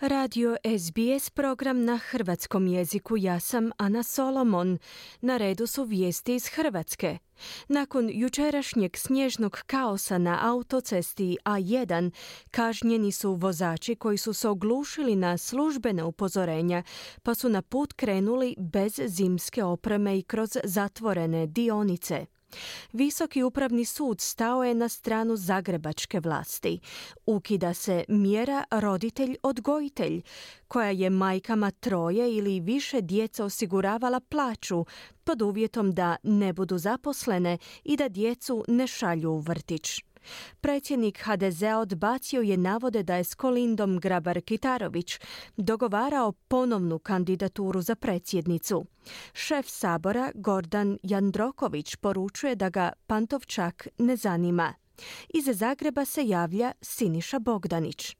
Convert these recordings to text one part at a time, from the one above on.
Radio SBS program na hrvatskom jeziku. Ja sam Ana Solomon. Na redu su vijesti iz Hrvatske. Nakon jučerašnjeg snježnog kaosa na autocesti A1 kažnjeni su vozači koji su se oglušili na službene upozorenja pa su na put krenuli bez zimske opreme i kroz zatvorene dionice. Visoki upravni sud stao je na stranu zagrebačke vlasti. Ukida se mjera roditelj-odgojitelj, koja je majkama troje ili više djeca osiguravala plaću pod uvjetom da ne budu zaposlene i da djecu ne šalju u vrtić. Predsjednik HDZ-a odbacio je navode da je s Kolindom Grabar-Kitarović dogovarao ponovnu kandidaturu za predsjednicu. Šef sabora Gordan Jandroković poručuje da ga Pantovčak ne zanima. Iz Zagreba se javlja Siniša Bogdanić.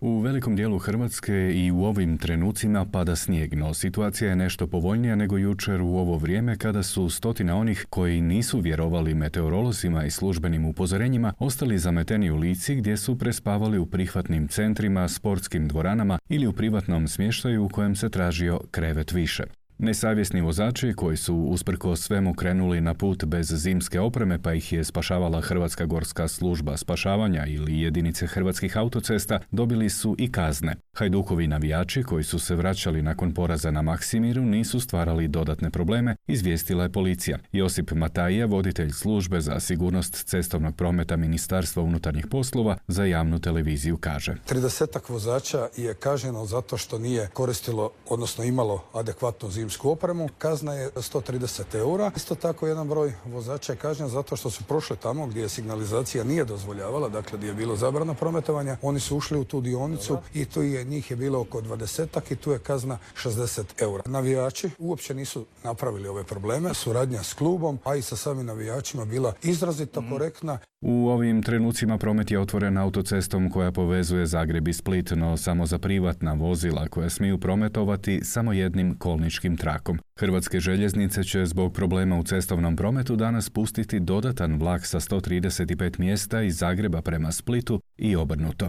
U velikom dijelu Hrvatske i u ovim trenucima pada snijeg, no situacija je nešto povoljnija nego jučer u ovo vrijeme kada su stotina onih koji nisu vjerovali meteorolozima i službenim upozorenjima ostali zameteni u lici gdje su prespavali u prihvatnim centrima, sportskim dvoranama ili u privatnom smještaju u kojem se tražio krevet više. Nesavjesni vozači koji su usprko svemu krenuli na put bez zimske opreme pa ih je spašavala Hrvatska gorska služba spašavanja ili jedinice hrvatskih autocesta dobili su i kazne. Hajdukovi navijači koji su se vraćali nakon poraza na Maksimiru nisu stvarali dodatne probleme, izvijestila je policija. Josip Matajija, voditelj službe za sigurnost cestovnog prometa Ministarstva unutarnjih poslova za javnu televiziju kaže. 30 vozača je kažnjeno zato što nije koristilo, odnosno imalo adekvatnu zimsku zimsku opremu. Kazna je 130 eura. Isto tako jedan broj vozača je kažnjen zato što su prošli tamo gdje signalizacija nije dozvoljavala, dakle gdje je bilo zabrano prometovanja. Oni su ušli u tu dionicu i tu je njih je bilo oko 20 i tu je kazna 60 eura. Navijači uopće nisu napravili ove probleme. Suradnja s klubom, a i sa samim navijačima bila izrazito mm. korektna. U ovim trenucima promet je otvoren autocestom koja povezuje Zagreb i Split, no samo za privatna vozila koja smiju prometovati samo jednim kolničkim trakom. Hrvatske željeznice će zbog problema u cestovnom prometu danas pustiti dodatan vlak sa 135 mjesta iz Zagreba prema Splitu i obrnuto.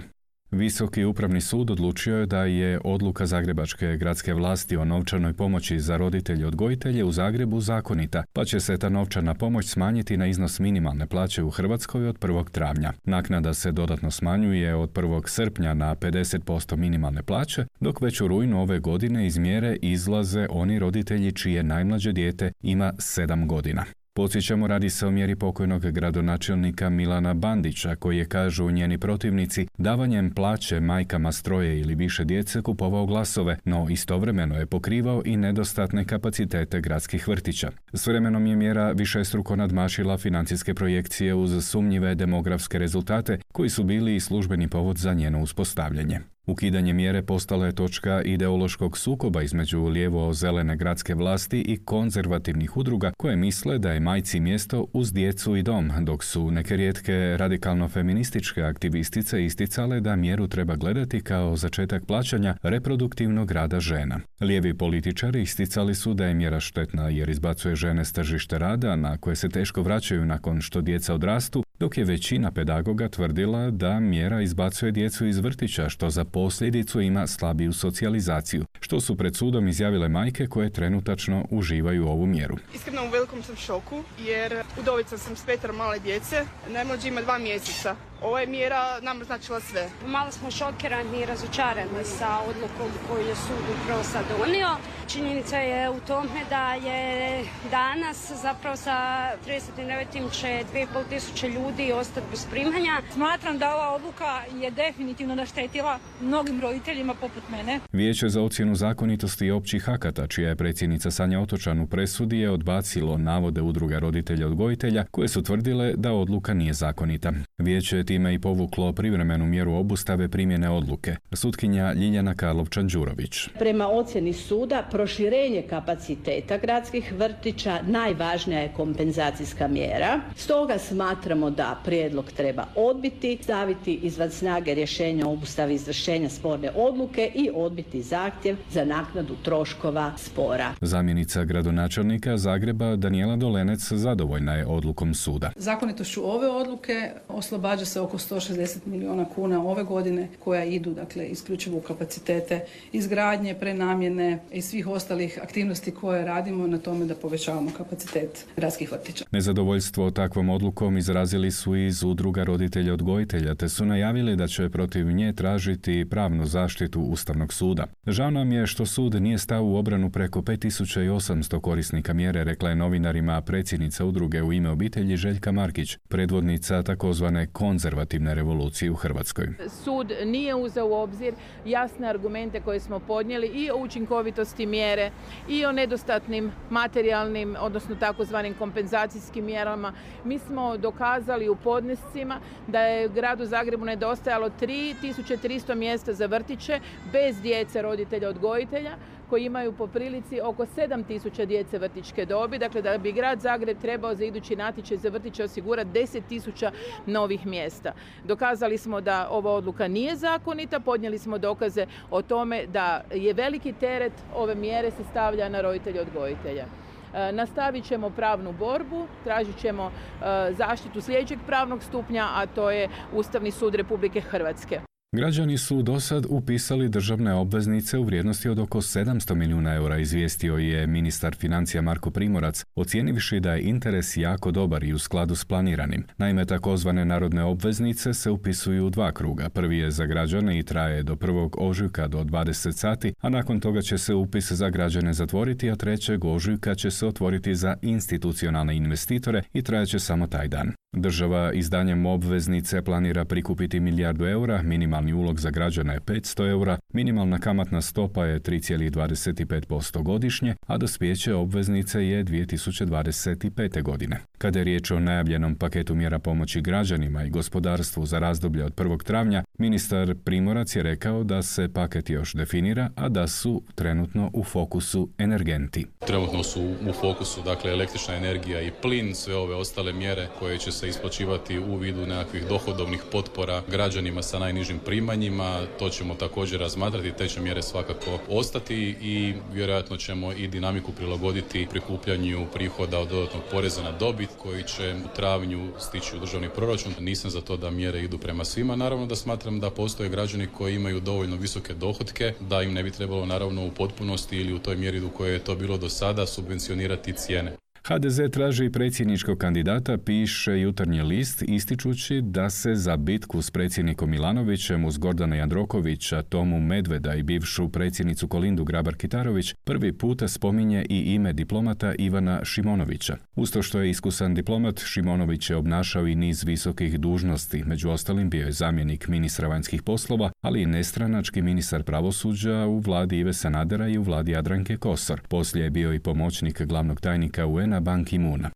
Visoki upravni sud odlučio je da je odluka Zagrebačke gradske vlasti o novčanoj pomoći za roditelje odgojitelje u Zagrebu zakonita, pa će se ta novčana pomoć smanjiti na iznos minimalne plaće u Hrvatskoj od 1. travnja. Naknada se dodatno smanjuje od 1. srpnja na 50% minimalne plaće, dok već u rujnu ove godine iz mjere izlaze oni roditelji čije najmlađe dijete ima 7 godina. Podsjećamo, radi se o mjeri pokojnog gradonačelnika Milana Bandića, koji je, kažu njeni protivnici, davanjem plaće majkama stroje ili više djece kupovao glasove, no istovremeno je pokrivao i nedostatne kapacitete gradskih vrtića. S vremenom je mjera višestruko nadmašila financijske projekcije uz sumnjive demografske rezultate koji su bili i službeni povod za njeno uspostavljanje. Ukidanje mjere postala je točka ideološkog sukoba između lijevo-zelene gradske vlasti i konzervativnih udruga koje misle da je majci mjesto uz djecu i dom, dok su neke rijetke radikalno-feminističke aktivistice isticale da mjeru treba gledati kao začetak plaćanja reproduktivnog rada žena. Lijevi političari isticali su da je mjera štetna jer izbacuje žene s tržište rada na koje se teško vraćaju nakon što djeca odrastu, dok je većina pedagoga tvrdila da mjera izbacuje djecu iz vrtića što za posljedicu ima slabiju socijalizaciju, što su pred sudom izjavile majke koje trenutačno uživaju ovu mjeru. Iskreno u velikom sam šoku jer udovica sam s petero male djece, najmlađi ima dva mjeseca. Ova je mjera nam značila sve. Malo smo šokirani i razočarani sa odlukom koju je sud upravo sad donio. Činjenica je u tome da je danas zapravo sa 39. će 2,5 tisuće ljudi ostati bez primanja. Smatram da ova odluka je definitivno naštetila mnogim roditeljima poput mene. Vijeće za ocjenu zakonitosti i općih akata, čija je predsjednica Sanja Otočan u presudi, je odbacilo navode udruga roditelja odgojitelja koje su tvrdile da odluka nije zakonita. Vijeće time i povuklo privremenu mjeru obustave primjene odluke. Sutkinja Ljiljana Karlovčan-Đurović. Prema ocjeni suda, proširenje kapaciteta gradskih vrtića najvažnija je kompenzacijska mjera. Stoga smatramo da prijedlog treba odbiti, staviti izvan snage rješenja o obustavi izvršenja sporne odluke i odbiti zahtjev za naknadu troškova spora. Zamjenica gradonačelnika Zagreba Daniela Dolenec zadovoljna je odlukom suda. Zakonitošću ove odluke oslobađa se oko 160 milijuna kuna ove godine koja idu dakle isključivo u kapacitete izgradnje, prenamjene i svih ostalih aktivnosti koje radimo na tome da povećavamo kapacitet gradskih vrtića. Nezadovoljstvo takvom odlukom izrazili su iz udruga roditelja odgojitelja te su najavili da će protiv nje tražiti pravnu zaštitu Ustavnog suda. Žao nam je što sud nije stao u obranu preko 5800 korisnika mjere, rekla je novinarima predsjednica udruge u ime obitelji Željka Markić, predvodnica takozvane konzervativne revolucije u Hrvatskoj. Sud nije uzeo u obzir jasne argumente koje smo podnijeli i o učinkovitosti mjere i o nedostatnim materijalnim, odnosno takozvanim kompenzacijskim mjerama. Mi smo dokazali u podnescima da je gradu Zagrebu nedostajalo 3300 mjesta za vrtiće bez djece roditelja odgojitelja koji imaju po prilici oko 7000 djece vrtičke dobi. Dakle, da bi grad Zagreb trebao za idući natječaj za vrtiće osigurati 10.000 novih mjesta. Dokazali smo da ova odluka nije zakonita, podnijeli smo dokaze o tome da je veliki teret ove mjere se stavlja na roditelje odgojitelja. E, nastavit ćemo pravnu borbu, tražit ćemo e, zaštitu sljedećeg pravnog stupnja, a to je Ustavni sud Republike Hrvatske. Građani su do sad upisali državne obveznice u vrijednosti od oko 700 milijuna eura, izvijestio je ministar financija Marko Primorac, ocijenivši da je interes jako dobar i u skladu s planiranim. Naime, takozvane narodne obveznice se upisuju u dva kruga. Prvi je za građane i traje do 1. ožujka do 20 sati, a nakon toga će se upis za građane zatvoriti, a trećeg ožujka će se otvoriti za institucionalne investitore i trajeće samo taj dan. Država izdanjem obveznice planira prikupiti milijardu eura, minimalni ulog za građane je 500 eura, minimalna kamatna stopa je 3,25% godišnje, a dospjeće obveznice je 2025. godine. Kada je riječ o najavljenom paketu mjera pomoći građanima i gospodarstvu za razdoblje od 1. travnja, ministar Primorac je rekao da se paket još definira, a da su trenutno u fokusu energenti. Trenutno su u fokusu dakle električna energija i plin, sve ove ostale mjere koje će se isplaćivati u vidu nekakvih dohodovnih potpora građanima sa najnižim primanjima. To ćemo također razmatrati, te će mjere svakako ostati i vjerojatno ćemo i dinamiku prilagoditi prikupljanju prihoda od dodatnog poreza na dobit koji će u travnju stići u državni proračun. Nisam za to da mjere idu prema svima. Naravno da smatram da postoje građani koji imaju dovoljno visoke dohotke, da im ne bi trebalo naravno u potpunosti ili u toj mjeri u kojoj je to bilo do sada subvencionirati cijene. HDZ traži predsjedničkog kandidata, piše jutarnji list, ističući da se za bitku s predsjednikom Milanovićem uz Gordana Jandrokovića, Tomu Medveda i bivšu predsjednicu Kolindu Grabar-Kitarović prvi puta spominje i ime diplomata Ivana Šimonovića. Usto što je iskusan diplomat, Šimonović je obnašao i niz visokih dužnosti, među ostalim bio je zamjenik ministra vanjskih poslova, ali i nestranački ministar pravosuđa u vladi Ive Sanadera i u vladi Jadranke Kosor. Poslije je bio i pomoćnik glavnog tajnika UN na Ban.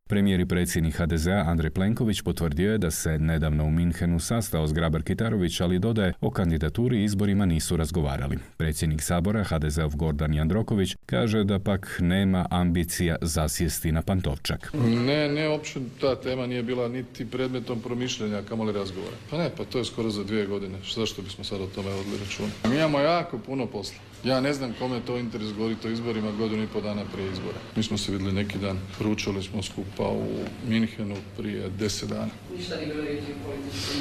Premijer i predsjednik HDZ-a Andrej Plenković potvrdio je da se nedavno u Minhenu sastao s Grabar Kitarović, ali dodaje o kandidaturi i izborima nisu razgovarali. Predsjednik Sabora HDZ-ov Gordan Jandroković kaže da pak nema ambicija zasjesti na Pantovčak. Ne, ne, uopće ta tema nije bila niti predmetom promišljanja, kamoli razgovora. Pa ne, pa to je skoro za dvije godine. Zašto bismo sad o tome vodili računa? Mi imamo jako puno posla. Ja ne znam kome je to interes govoriti o izborima godinu i po dana prije izbora. Mi smo se vidjeli neki dan, proučali smo skupa u Minhenu prije deset dana. Ništa nije bilo riječi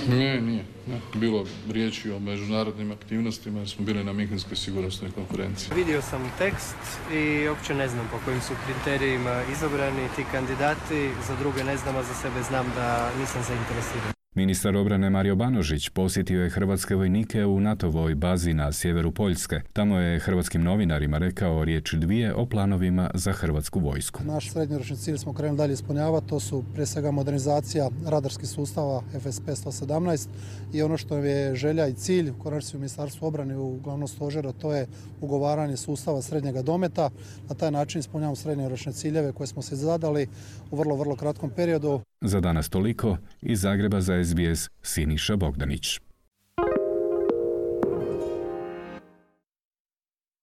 Ne, nije. Ne. Bilo riječi o međunarodnim aktivnostima jer smo bili na Minhenskoj sigurnosnoj konferenciji. Vidio sam tekst i uopće ne znam po kojim su kriterijima izabrani ti kandidati. Za druge ne znam, a za sebe znam da nisam zainteresiran. Ministar obrane Mario Banožić posjetio je hrvatske vojnike u NATO-voj bazi na sjeveru Poljske. Tamo je hrvatskim novinarima rekao riječ dvije o planovima za hrvatsku vojsku. Naš srednjoročni cilj smo krenuli dalje ispunjavati, to su prije svega modernizacija radarskih sustava FSP 117 i ono što je želja i cilj u konačnici u Ministarstvu obrane u glavnom stožeru, to je ugovaranje sustava srednjega dometa. Na taj način ispunjavamo srednjoročne ciljeve koje smo se zadali u vrlo, vrlo kratkom periodu. Za danas toliko iz Zagreba za SBS Siniša Bogdanić.